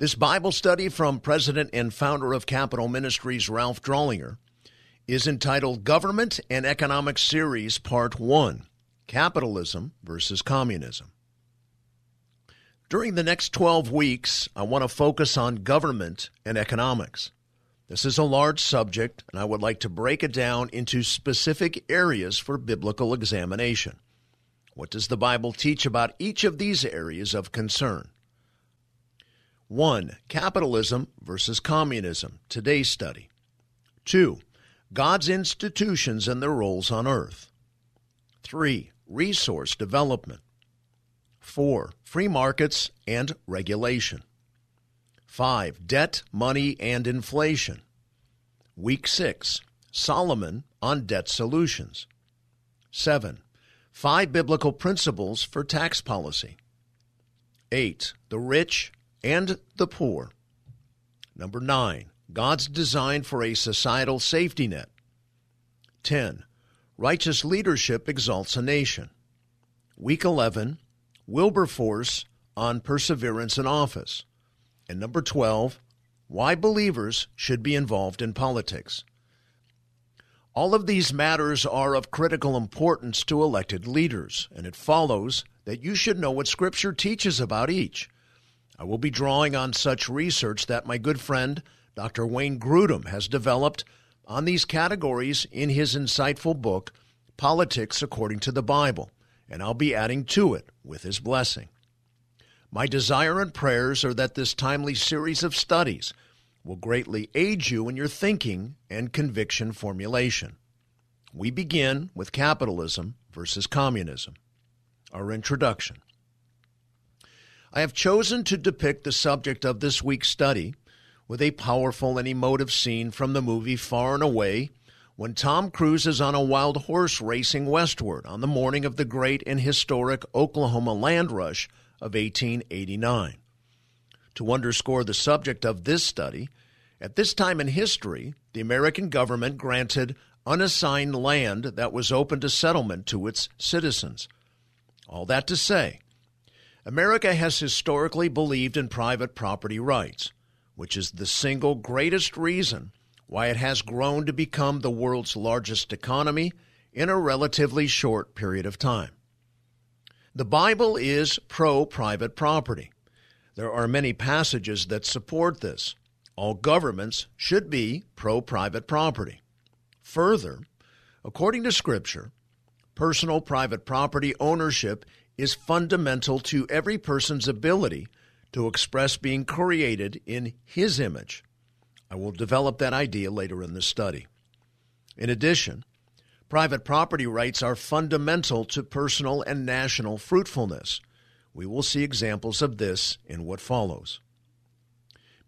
This Bible study from President and founder of Capitol Ministries, Ralph Drollinger, is entitled Government and Economic Series Part 1 Capitalism versus Communism. During the next 12 weeks, I want to focus on government and economics. This is a large subject, and I would like to break it down into specific areas for biblical examination. What does the Bible teach about each of these areas of concern? 1. Capitalism versus communism, today's study. 2. God's institutions and their roles on earth. 3. Resource development. 4. Free markets and regulation. 5. Debt, money, and inflation. Week 6. Solomon on debt solutions. 7. Five biblical principles for tax policy. 8. The rich and the poor. Number 9. God's design for a societal safety net. 10. Righteous leadership exalts a nation. Week 11. Wilberforce on perseverance in office. And number 12. Why believers should be involved in politics. All of these matters are of critical importance to elected leaders, and it follows that you should know what Scripture teaches about each. I will be drawing on such research that my good friend Dr. Wayne Grudem has developed on these categories in his insightful book, Politics According to the Bible, and I'll be adding to it with his blessing. My desire and prayers are that this timely series of studies will greatly aid you in your thinking and conviction formulation. We begin with capitalism versus communism. Our introduction. I have chosen to depict the subject of this week's study with a powerful and emotive scene from the movie Far and Away when Tom Cruise is on a wild horse racing westward on the morning of the great and historic Oklahoma land rush of 1889. To underscore the subject of this study, at this time in history, the American government granted unassigned land that was open to settlement to its citizens. All that to say, America has historically believed in private property rights, which is the single greatest reason why it has grown to become the world's largest economy in a relatively short period of time. The Bible is pro private property. There are many passages that support this. All governments should be pro private property. Further, according to Scripture, personal private property ownership is fundamental to every person's ability to express being created in His image. I will develop that idea later in the study. In addition, private property rights are fundamental to personal and national fruitfulness. We will see examples of this in what follows.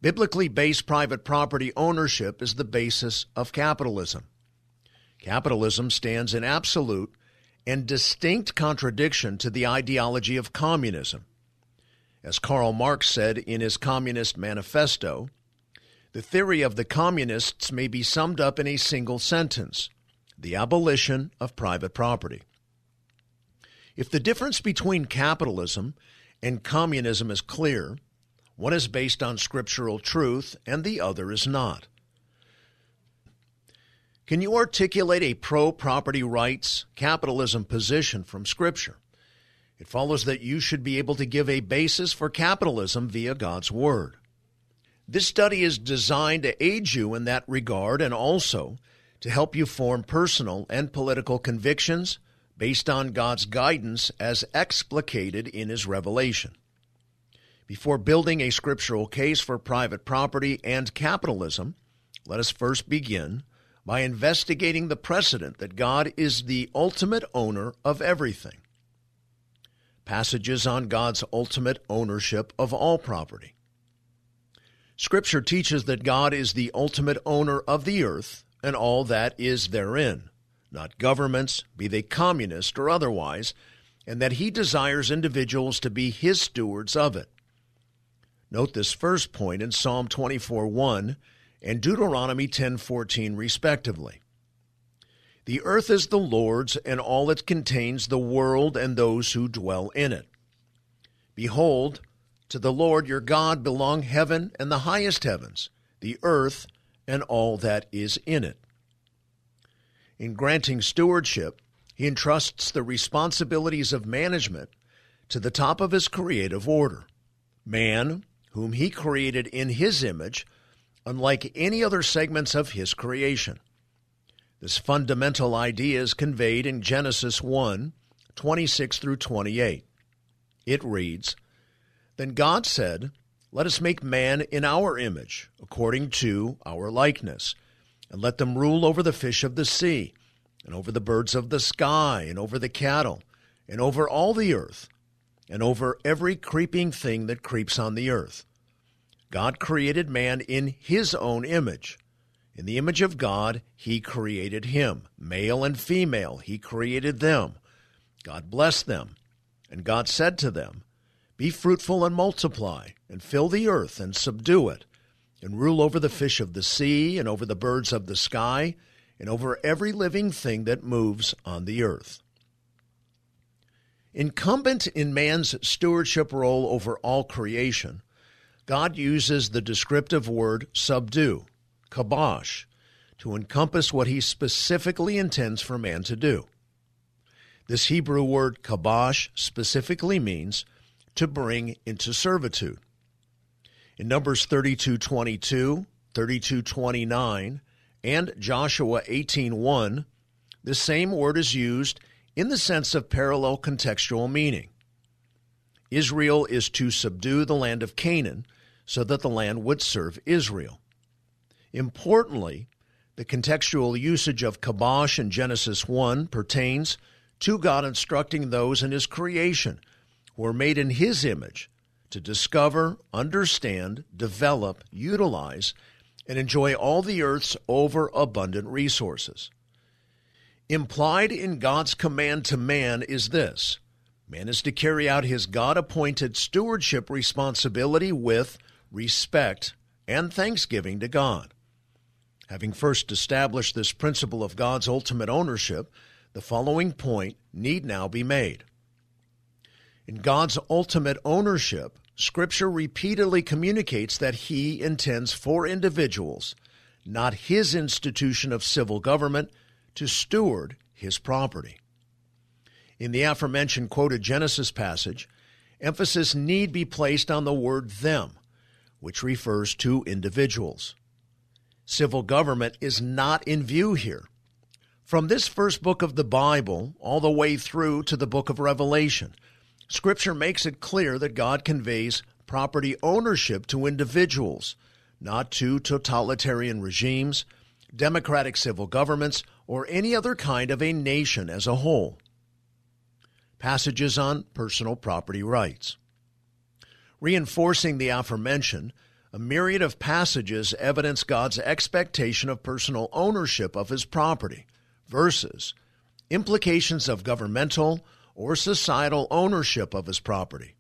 Biblically based private property ownership is the basis of capitalism. Capitalism stands in absolute and distinct contradiction to the ideology of communism. As Karl Marx said in his Communist Manifesto, the theory of the communists may be summed up in a single sentence the abolition of private property. If the difference between capitalism and communism is clear, one is based on scriptural truth and the other is not. Can you articulate a pro property rights capitalism position from Scripture? It follows that you should be able to give a basis for capitalism via God's Word. This study is designed to aid you in that regard and also to help you form personal and political convictions based on God's guidance as explicated in His revelation. Before building a scriptural case for private property and capitalism, let us first begin by investigating the precedent that God is the ultimate owner of everything. Passages on God's ultimate ownership of all property. Scripture teaches that God is the ultimate owner of the earth and all that is therein, not governments, be they communist or otherwise, and that He desires individuals to be His stewards of it. Note this first point in Psalm 24 1 and Deuteronomy 10:14 respectively. The earth is the Lord's and all it contains the world and those who dwell in it. Behold, To the Lord your God belong heaven and the highest heavens, the earth and all that is in it. In granting stewardship, he entrusts the responsibilities of management to the top of his creative order. Man, whom he created in his image, unlike any other segments of his creation. This fundamental idea is conveyed in Genesis 1 26 through 28. It reads Then God said, Let us make man in our image, according to our likeness, and let them rule over the fish of the sea, and over the birds of the sky, and over the cattle, and over all the earth, and over every creeping thing that creeps on the earth. God created man in his own image. In the image of God, he created him. Male and female, he created them. God blessed them. And God said to them, Be fruitful and multiply, and fill the earth and subdue it, and rule over the fish of the sea, and over the birds of the sky, and over every living thing that moves on the earth. Incumbent in man's stewardship role over all creation, God uses the descriptive word subdue, kabosh, to encompass what he specifically intends for man to do. This Hebrew word kabosh specifically means to bring into servitude. In Numbers 32:22, 32:29, and Joshua 18:1, the same word is used in the sense of parallel contextual meaning. Israel is to subdue the land of Canaan so that the land would serve Israel. Importantly, the contextual usage of kabosh in Genesis 1 pertains to God instructing those in His creation who are made in His image to discover, understand, develop, utilize, and enjoy all the earth's overabundant resources. Implied in God's command to man is this man is to carry out his God appointed stewardship responsibility with respect and thanksgiving to God. Having first established this principle of God's ultimate ownership, the following point need now be made. In God's ultimate ownership, Scripture repeatedly communicates that He intends for individuals, not His institution of civil government, to steward His property. In the aforementioned quoted Genesis passage, emphasis need be placed on the word them, which refers to individuals. Civil government is not in view here. From this first book of the Bible all the way through to the book of Revelation, Scripture makes it clear that God conveys property ownership to individuals, not to totalitarian regimes, democratic civil governments, or any other kind of a nation as a whole. Passages on personal property rights. Reinforcing the aforementioned, a myriad of passages evidence God's expectation of personal ownership of his property versus implications of governmental or societal ownership of his property.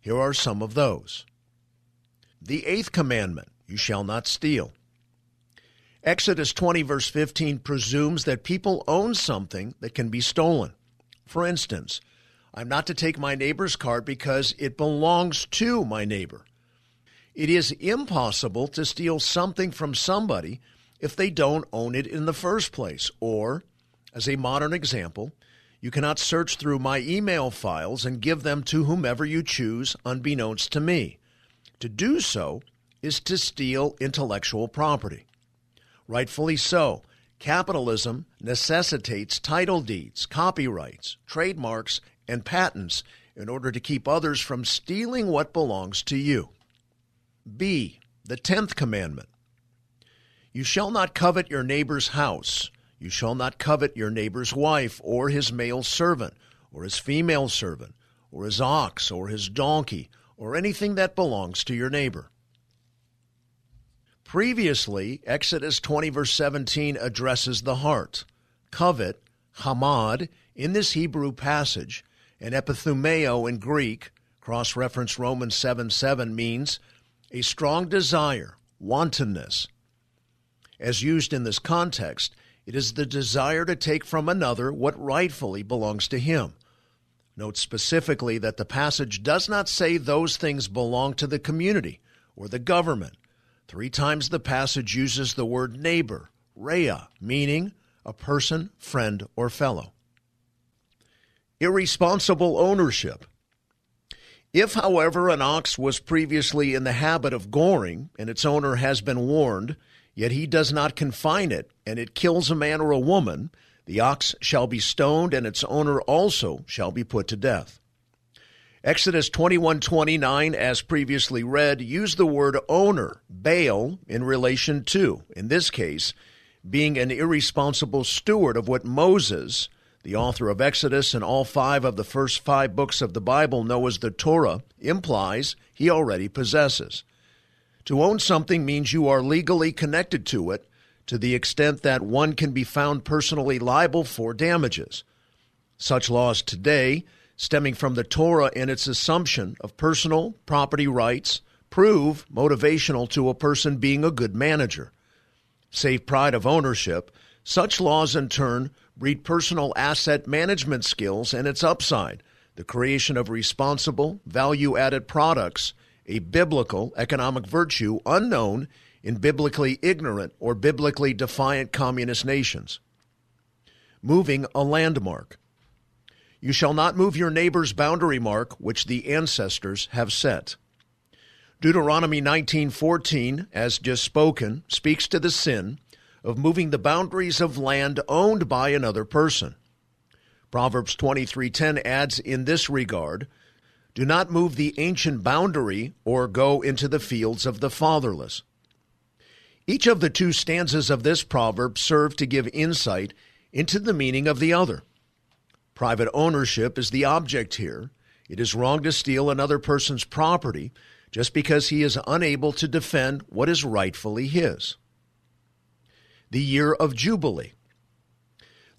Here are some of those. The eighth commandment, you shall not steal. Exodus 20, verse 15, presumes that people own something that can be stolen. For instance, I'm not to take my neighbor's cart because it belongs to my neighbor. It is impossible to steal something from somebody if they don't own it in the first place. Or, as a modern example, you cannot search through my email files and give them to whomever you choose, unbeknownst to me. To do so is to steal intellectual property. Rightfully so, capitalism necessitates title deeds, copyrights, trademarks, and patents in order to keep others from stealing what belongs to you. B. The tenth commandment you shall not covet your neighbor's house. You shall not covet your neighbor's wife, or his male servant, or his female servant, or his ox, or his donkey, or anything that belongs to your neighbor. Previously, Exodus 20, verse 17 addresses the heart. Covet, hamad, in this Hebrew passage, and epithumeo in Greek, cross reference Romans 7 7, means a strong desire, wantonness, as used in this context, it is the desire to take from another what rightfully belongs to him. Note specifically that the passage does not say those things belong to the community or the government. Three times the passage uses the word neighbor, rea, meaning a person, friend, or fellow. Irresponsible ownership. If, however, an ox was previously in the habit of goring, and its owner has been warned, yet he does not confine it, and it kills a man or a woman, the ox shall be stoned, and its owner also shall be put to death. Exodus 21:29 as previously read use the word owner, Baal in relation to, in this case, being an irresponsible steward of what Moses, the author of Exodus and all 5 of the first 5 books of the Bible know as the Torah, implies he already possesses. To own something means you are legally connected to it to the extent that one can be found personally liable for damages. Such laws today, stemming from the Torah and its assumption of personal property rights, prove motivational to a person being a good manager. Save pride of ownership, such laws in turn breed personal asset management skills and its upside, the creation of responsible, value added products, a biblical economic virtue unknown in biblically ignorant or biblically defiant communist nations. Moving a landmark. You shall not move your neighbor's boundary mark which the ancestors have set. Deuteronomy 19:14 as just spoken speaks to the sin of moving the boundaries of land owned by another person. Proverbs 23:10 adds in this regard, do not move the ancient boundary or go into the fields of the fatherless. Each of the two stanzas of this proverb serve to give insight into the meaning of the other. Private ownership is the object here. It is wrong to steal another person's property just because he is unable to defend what is rightfully his. The year of Jubilee.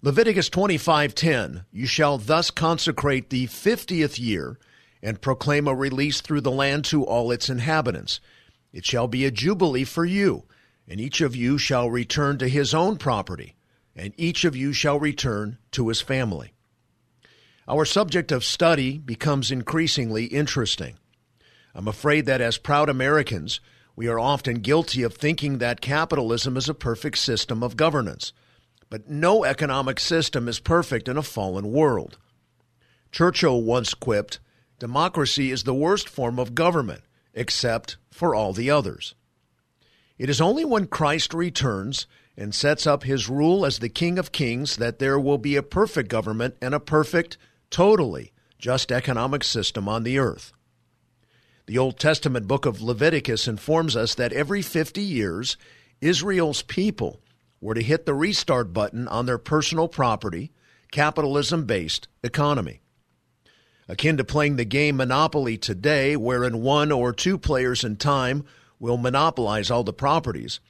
Leviticus 25:10 You shall thus consecrate the 50th year and proclaim a release through the land to all its inhabitants. It shall be a jubilee for you and each of you shall return to his own property, and each of you shall return to his family. Our subject of study becomes increasingly interesting. I'm afraid that as proud Americans, we are often guilty of thinking that capitalism is a perfect system of governance. But no economic system is perfect in a fallen world. Churchill once quipped, Democracy is the worst form of government, except for all the others. It is only when Christ returns and sets up his rule as the King of Kings that there will be a perfect government and a perfect, totally just economic system on the earth. The Old Testament book of Leviticus informs us that every 50 years, Israel's people were to hit the restart button on their personal property, capitalism based economy. Akin to playing the game Monopoly today, wherein one or two players in time will monopolize all the properties.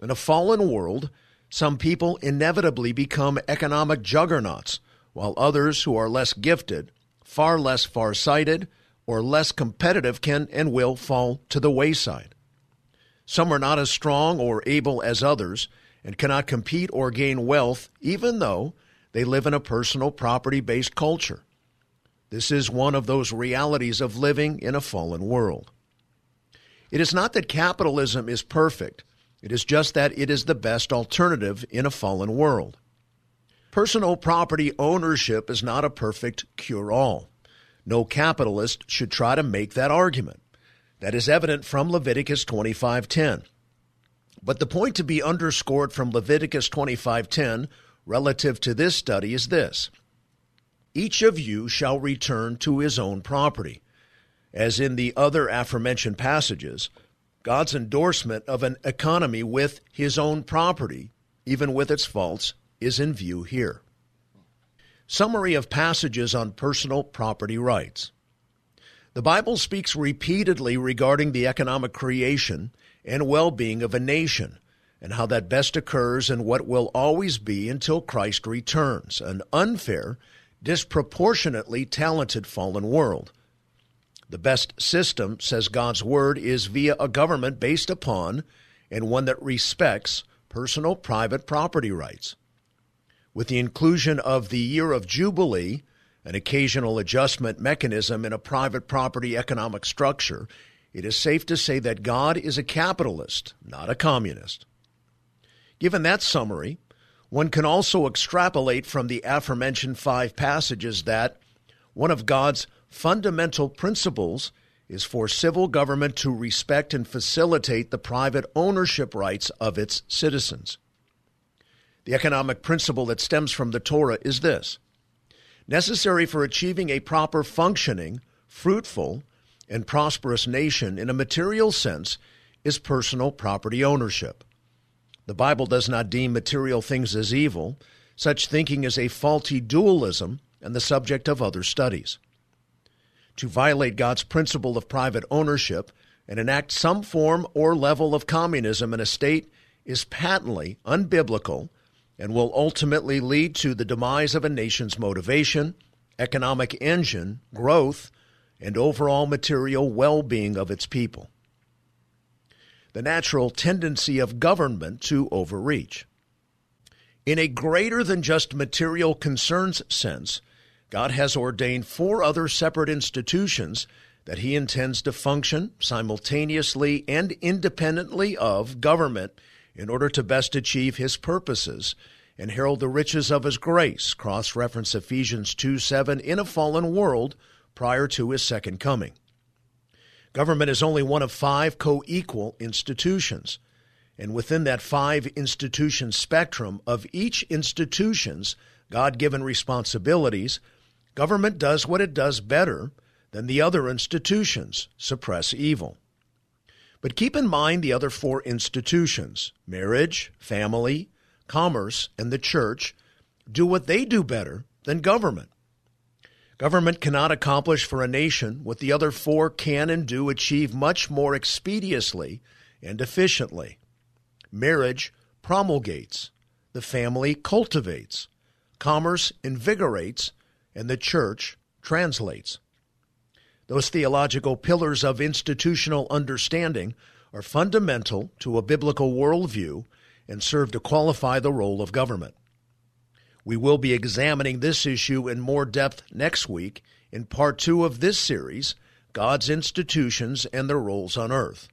In a fallen world, some people inevitably become economic juggernauts, while others who are less gifted, far less far-sighted, or less competitive can and will fall to the wayside. Some are not as strong or able as others and cannot compete or gain wealth even though they live in a personal property based culture. This is one of those realities of living in a fallen world. It is not that capitalism is perfect, it is just that it is the best alternative in a fallen world. Personal property ownership is not a perfect cure all. No capitalist should try to make that argument. That is evident from Leviticus 25:10. But the point to be underscored from Leviticus 25:10 relative to this study is this: Each of you shall return to his own property as in the other aforementioned passages, God's endorsement of an economy with his own property, even with its faults, is in view here. Summary of passages on personal property rights. The Bible speaks repeatedly regarding the economic creation and well being of a nation and how that best occurs and what will always be until Christ returns an unfair, disproportionately talented fallen world. The best system, says God's Word, is via a government based upon and one that respects personal private property rights. With the inclusion of the year of Jubilee, an occasional adjustment mechanism in a private property economic structure, it is safe to say that God is a capitalist, not a communist. Given that summary, one can also extrapolate from the aforementioned five passages that one of God's fundamental principles is for civil government to respect and facilitate the private ownership rights of its citizens. The economic principle that stems from the Torah is this necessary for achieving a proper functioning, fruitful, and prosperous nation in a material sense is personal property ownership. The Bible does not deem material things as evil. Such thinking is a faulty dualism and the subject of other studies. To violate God's principle of private ownership and enact some form or level of communism in a state is patently unbiblical and will ultimately lead to the demise of a nation's motivation, economic engine, growth, and overall material well being of its people. The natural tendency of government to overreach. In a greater than just material concerns sense, God has ordained four other separate institutions that he intends to function simultaneously and independently of government in order to best achieve his purposes and herald the riches of his grace, cross reference Ephesians 2 7, in a fallen world prior to his second coming. Government is only one of five co equal institutions. And within that five institution spectrum of each institution's God given responsibilities, government does what it does better than the other institutions suppress evil. But keep in mind the other four institutions marriage, family, commerce, and the church do what they do better than government. Government cannot accomplish for a nation what the other four can and do achieve much more expeditiously and efficiently. Marriage promulgates, the family cultivates, commerce invigorates, and the church translates. Those theological pillars of institutional understanding are fundamental to a biblical worldview and serve to qualify the role of government. We will be examining this issue in more depth next week in part two of this series God's Institutions and Their Roles on Earth.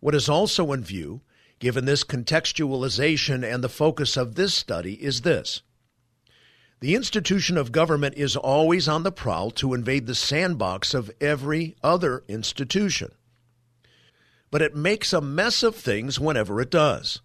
What is also in view, given this contextualization and the focus of this study, is this. The institution of government is always on the prowl to invade the sandbox of every other institution. But it makes a mess of things whenever it does.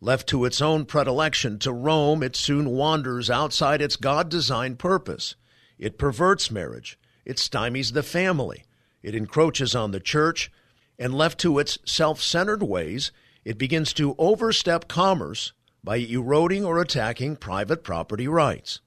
Left to its own predilection to roam, it soon wanders outside its God designed purpose. It perverts marriage. It stymies the family. It encroaches on the church. And left to its self centered ways, it begins to overstep commerce by eroding or attacking private property rights.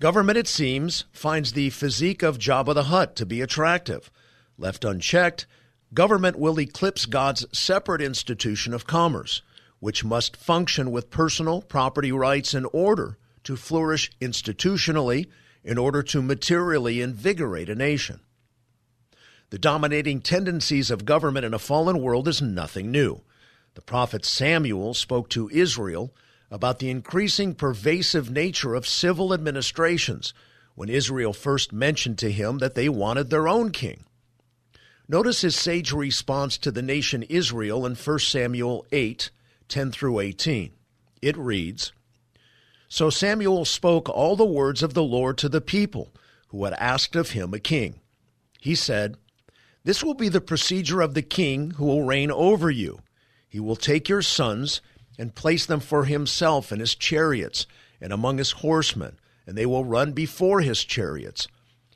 Government, it seems, finds the physique of Jabba the Hutt to be attractive. Left unchecked, government will eclipse God's separate institution of commerce which must function with personal property rights in order to flourish institutionally in order to materially invigorate a nation. The dominating tendencies of government in a fallen world is nothing new. The prophet Samuel spoke to Israel about the increasing pervasive nature of civil administrations when Israel first mentioned to him that they wanted their own king. Notice his sage response to the nation Israel in 1 Samuel 8 10 through 18. It reads So Samuel spoke all the words of the Lord to the people who had asked of him a king. He said, This will be the procedure of the king who will reign over you. He will take your sons and place them for himself in his chariots and among his horsemen, and they will run before his chariots.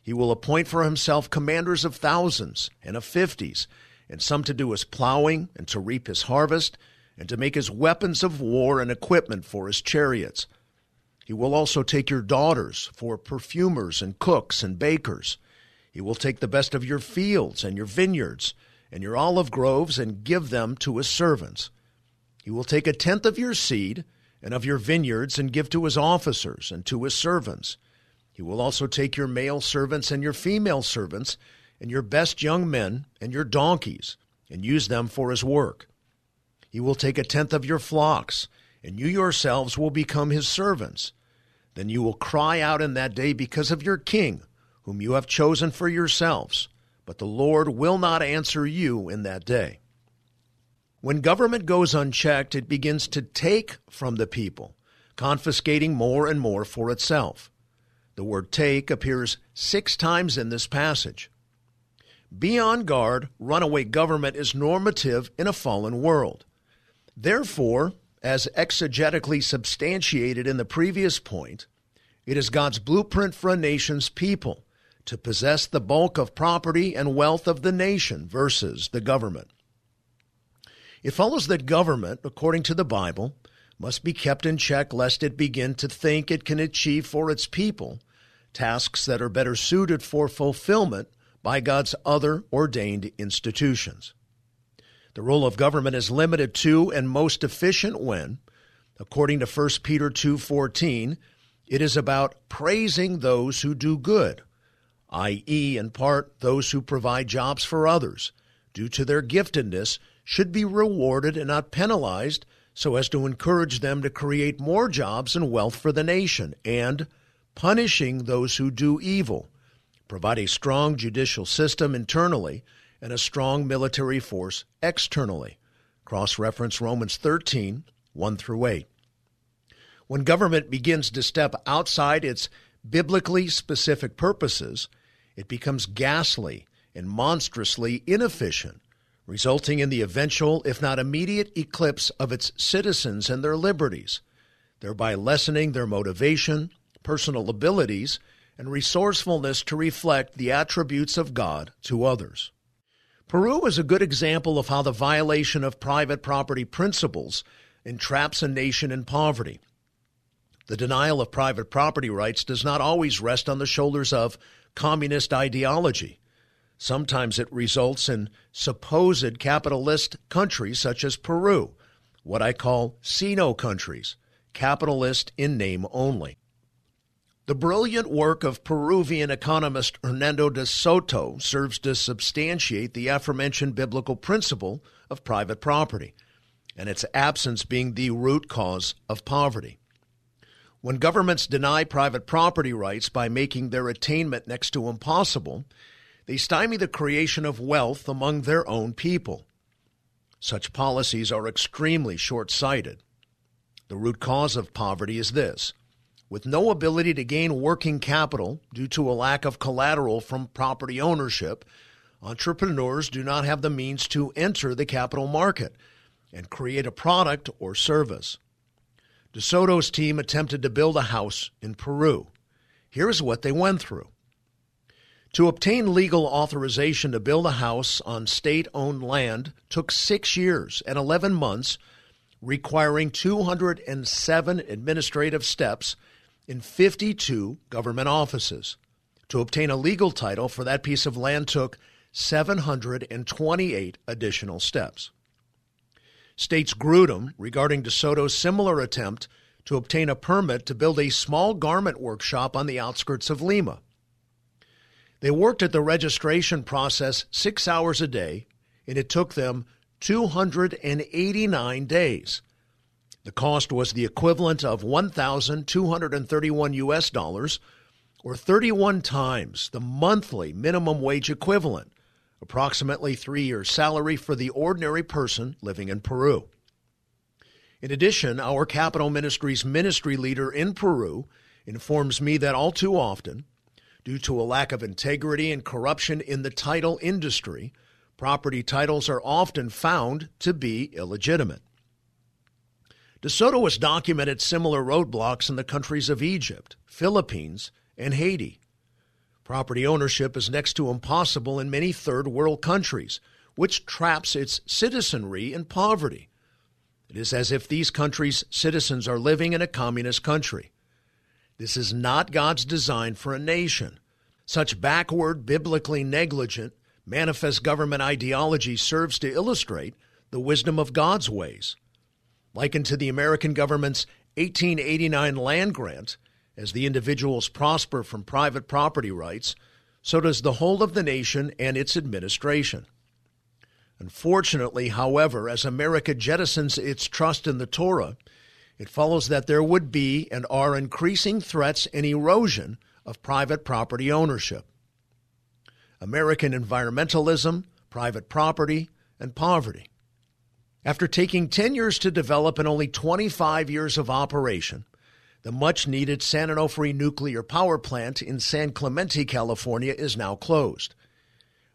He will appoint for himself commanders of thousands and of fifties, and some to do his plowing and to reap his harvest, and to make his weapons of war and equipment for his chariots. He will also take your daughters for perfumers and cooks and bakers. He will take the best of your fields and your vineyards and your olive groves and give them to his servants. He will take a tenth of your seed and of your vineyards and give to his officers and to his servants. He will also take your male servants and your female servants and your best young men and your donkeys and use them for his work. He will take a tenth of your flocks, and you yourselves will become his servants. then you will cry out in that day because of your king, whom you have chosen for yourselves. But the Lord will not answer you in that day. When government goes unchecked, it begins to take from the people, confiscating more and more for itself. The word take appears six times in this passage. Be on guard, runaway government is normative in a fallen world. Therefore, as exegetically substantiated in the previous point, it is God's blueprint for a nation's people to possess the bulk of property and wealth of the nation versus the government. It follows that government, according to the Bible, must be kept in check lest it begin to think it can achieve for its people tasks that are better suited for fulfillment by God's other ordained institutions. The role of government is limited to and most efficient when, according to 1 Peter 2:14, it is about praising those who do good, i.e., in part those who provide jobs for others, due to their giftedness, should be rewarded and not penalized so as to encourage them to create more jobs and wealth for the nation, and punishing those who do evil, provide a strong judicial system internally and a strong military force externally. Cross reference Romans 13, 1 through 8. When government begins to step outside its biblically specific purposes, it becomes ghastly and monstrously inefficient, resulting in the eventual, if not immediate, eclipse of its citizens and their liberties, thereby lessening their motivation, personal abilities, and resourcefulness to reflect the attributes of God to others. Peru is a good example of how the violation of private property principles entraps a nation in poverty. The denial of private property rights does not always rest on the shoulders of communist ideology. Sometimes it results in supposed capitalist countries such as Peru, what I call CINO countries, capitalist in name only. The brilliant work of Peruvian economist Hernando de Soto serves to substantiate the aforementioned biblical principle of private property, and its absence being the root cause of poverty. When governments deny private property rights by making their attainment next to impossible, they stymie the creation of wealth among their own people. Such policies are extremely short sighted. The root cause of poverty is this with no ability to gain working capital due to a lack of collateral from property ownership, entrepreneurs do not have the means to enter the capital market and create a product or service. De Soto's team attempted to build a house in Peru. Here's what they went through. To obtain legal authorization to build a house on state owned land took six years and 11 months, requiring 207 administrative steps in 52 government offices. To obtain a legal title for that piece of land took 728 additional steps. States Grudem regarding DeSoto's similar attempt to obtain a permit to build a small garment workshop on the outskirts of Lima. They worked at the registration process six hours a day, and it took them 289 days. The cost was the equivalent of 1,231 US dollars or 31 times the monthly minimum wage equivalent, approximately 3 years salary for the ordinary person living in Peru. In addition, our Capitol Ministries ministry leader in Peru informs me that all too often, due to a lack of integrity and corruption in the title industry, property titles are often found to be illegitimate. DeSoto has documented similar roadblocks in the countries of Egypt, Philippines, and Haiti. Property ownership is next to impossible in many third world countries, which traps its citizenry in poverty. It is as if these countries' citizens are living in a communist country. This is not God's design for a nation. Such backward, biblically negligent, manifest government ideology serves to illustrate the wisdom of God's ways likened to the American government's 1889 land grant, as the individuals prosper from private property rights, so does the whole of the nation and its administration. Unfortunately, however, as America jettisons its trust in the Torah, it follows that there would be and are increasing threats and erosion of private property ownership. American environmentalism, private property, and poverty. After taking 10 years to develop and only 25 years of operation, the much needed San Onofre nuclear power plant in San Clemente, California is now closed.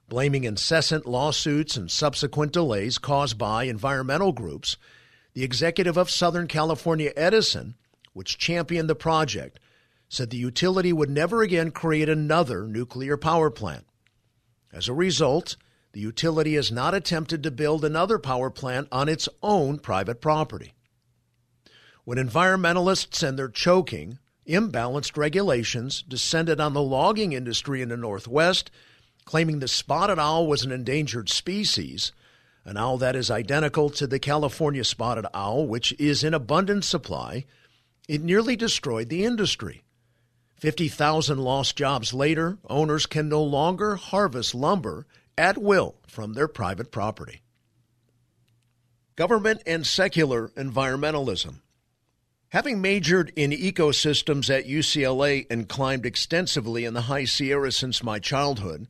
Blaming incessant lawsuits and subsequent delays caused by environmental groups, the executive of Southern California Edison, which championed the project, said the utility would never again create another nuclear power plant. As a result, the utility has not attempted to build another power plant on its own private property. When environmentalists and their choking, imbalanced regulations descended on the logging industry in the Northwest, claiming the spotted owl was an endangered species, an owl that is identical to the California spotted owl, which is in abundant supply, it nearly destroyed the industry. 50,000 lost jobs later, owners can no longer harvest lumber at will from their private property. Government and secular environmentalism. Having majored in ecosystems at UCLA and climbed extensively in the high Sierra since my childhood,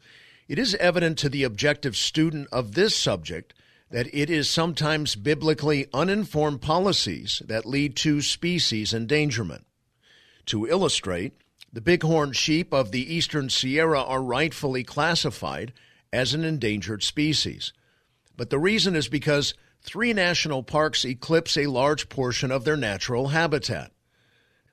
it is evident to the objective student of this subject that it is sometimes biblically uninformed policies that lead to species endangerment. To illustrate, the bighorn sheep of the eastern Sierra are rightfully classified as an endangered species. But the reason is because three national parks eclipse a large portion of their natural habitat.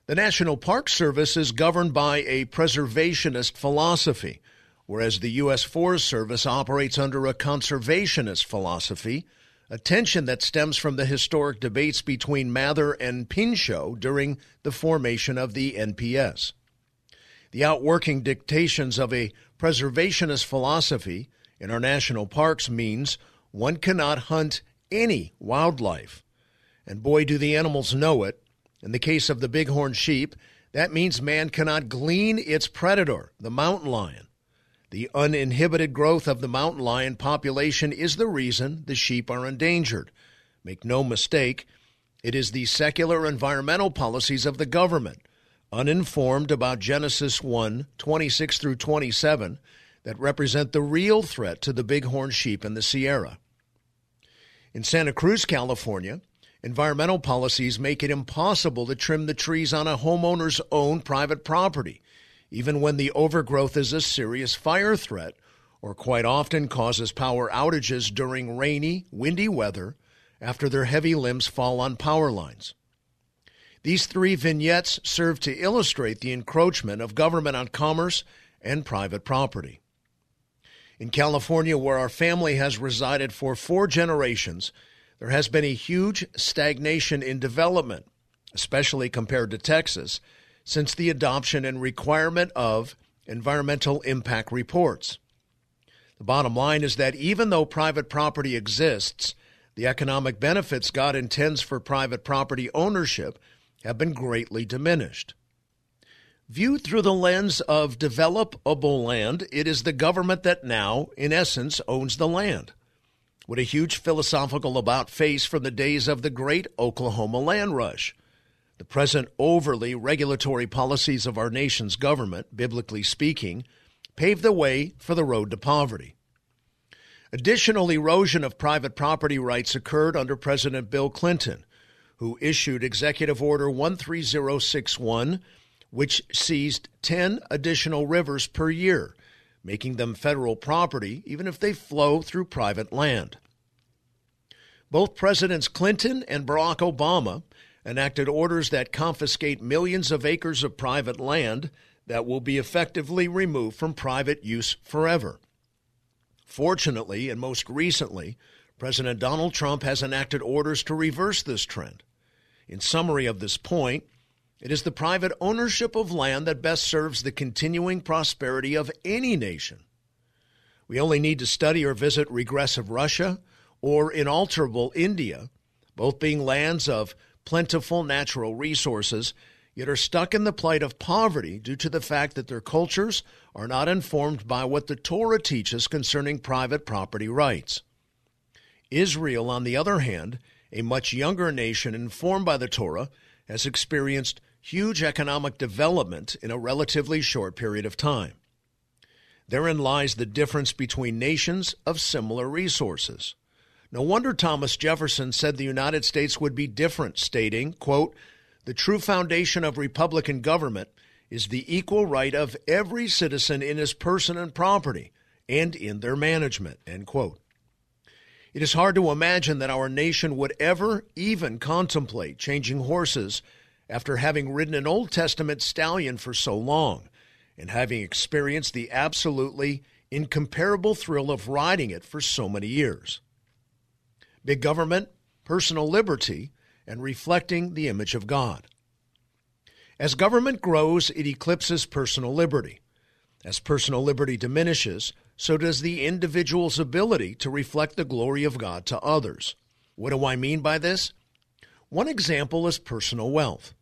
The National Park Service is governed by a preservationist philosophy, whereas the U.S. Forest Service operates under a conservationist philosophy, a tension that stems from the historic debates between Mather and Pinchot during the formation of the NPS. The outworking dictations of a preservationist philosophy in our national parks means one cannot hunt any wildlife. And boy, do the animals know it. In the case of the bighorn sheep, that means man cannot glean its predator, the mountain lion. The uninhibited growth of the mountain lion population is the reason the sheep are endangered. Make no mistake, it is the secular environmental policies of the government, uninformed about Genesis 1 26 through 27, that represent the real threat to the bighorn sheep in the Sierra. In Santa Cruz, California, environmental policies make it impossible to trim the trees on a homeowner's own private property, even when the overgrowth is a serious fire threat or quite often causes power outages during rainy, windy weather after their heavy limbs fall on power lines. These three vignettes serve to illustrate the encroachment of government on commerce and private property. In California, where our family has resided for four generations, there has been a huge stagnation in development, especially compared to Texas, since the adoption and requirement of environmental impact reports. The bottom line is that even though private property exists, the economic benefits God intends for private property ownership have been greatly diminished. Viewed through the lens of developable land, it is the government that now, in essence, owns the land. What a huge philosophical about face from the days of the great Oklahoma land rush. The present overly regulatory policies of our nation's government, biblically speaking, pave the way for the road to poverty. Additional erosion of private property rights occurred under President Bill Clinton, who issued Executive Order 13061 which seized 10 additional rivers per year, making them federal property even if they flow through private land. Both Presidents Clinton and Barack Obama enacted orders that confiscate millions of acres of private land that will be effectively removed from private use forever. Fortunately, and most recently, President Donald Trump has enacted orders to reverse this trend. In summary of this point, it is the private ownership of land that best serves the continuing prosperity of any nation. We only need to study or visit regressive Russia or inalterable India, both being lands of plentiful natural resources, yet are stuck in the plight of poverty due to the fact that their cultures are not informed by what the Torah teaches concerning private property rights. Israel, on the other hand, a much younger nation informed by the Torah, has experienced huge economic development in a relatively short period of time. Therein lies the difference between nations of similar resources. No wonder Thomas Jefferson said the United States would be different, stating, quote, The true foundation of Republican government is the equal right of every citizen in his person and property and in their management, end quote. It is hard to imagine that our nation would ever even contemplate changing horses after having ridden an Old Testament stallion for so long and having experienced the absolutely incomparable thrill of riding it for so many years. Big government, personal liberty, and reflecting the image of God. As government grows, it eclipses personal liberty. As personal liberty diminishes, so does the individual's ability to reflect the glory of God to others. What do I mean by this? One example is personal wealth.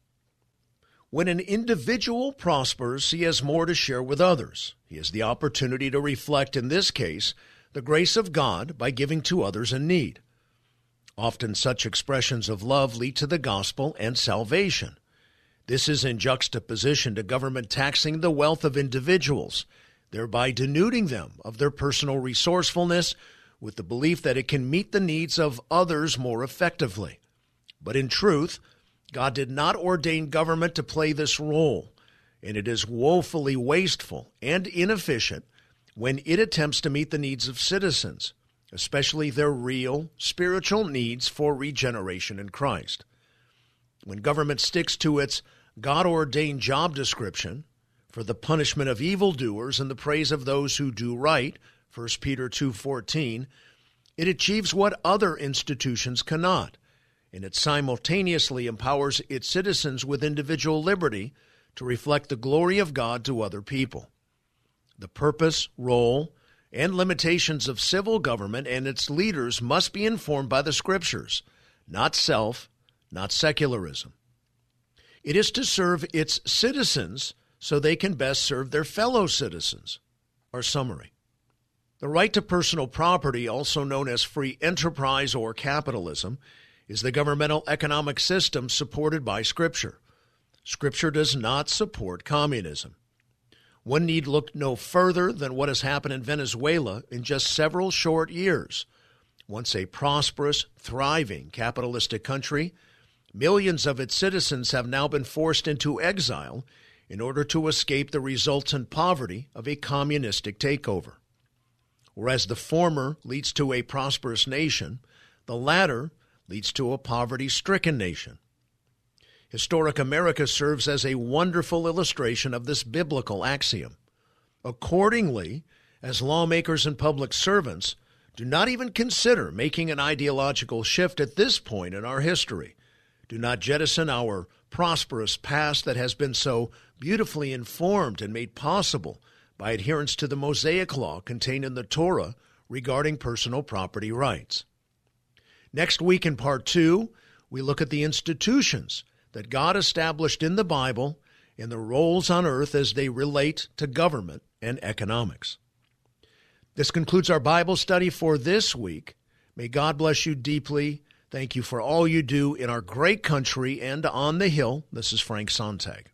When an individual prospers, he has more to share with others. He has the opportunity to reflect, in this case, the grace of God by giving to others in need. Often such expressions of love lead to the gospel and salvation. This is in juxtaposition to government taxing the wealth of individuals, thereby denuding them of their personal resourcefulness with the belief that it can meet the needs of others more effectively. But in truth, God did not ordain government to play this role, and it is woefully wasteful and inefficient when it attempts to meet the needs of citizens, especially their real spiritual needs for regeneration in Christ. When government sticks to its God ordained job description for the punishment of evildoers and the praise of those who do right, 1 Peter 2:14, it achieves what other institutions cannot and it simultaneously empowers its citizens with individual liberty to reflect the glory of God to other people. The purpose, role, and limitations of civil government and its leaders must be informed by the Scriptures, not self, not secularism. It is to serve its citizens so they can best serve their fellow citizens. Our summary. The right to personal property, also known as free enterprise or capitalism, is the governmental economic system supported by Scripture. Scripture does not support communism. One need look no further than what has happened in Venezuela in just several short years. Once a prosperous, thriving capitalistic country, millions of its citizens have now been forced into exile in order to escape the resultant poverty of a communistic takeover. Whereas the former leads to a prosperous nation, the latter leads to a poverty stricken nation. Historic America serves as a wonderful illustration of this biblical axiom. Accordingly, as lawmakers and public servants, do not even consider making an ideological shift at this point in our history. Do not jettison our prosperous past that has been so beautifully informed and made possible by adherence to the Mosaic law contained in the Torah regarding personal property rights. Next week in part two, we look at the institutions that God established in the Bible and the roles on earth as they relate to government and economics. This concludes our Bible study for this week. May God bless you deeply. Thank you for all you do in our great country and on the Hill. This is Frank Sontag.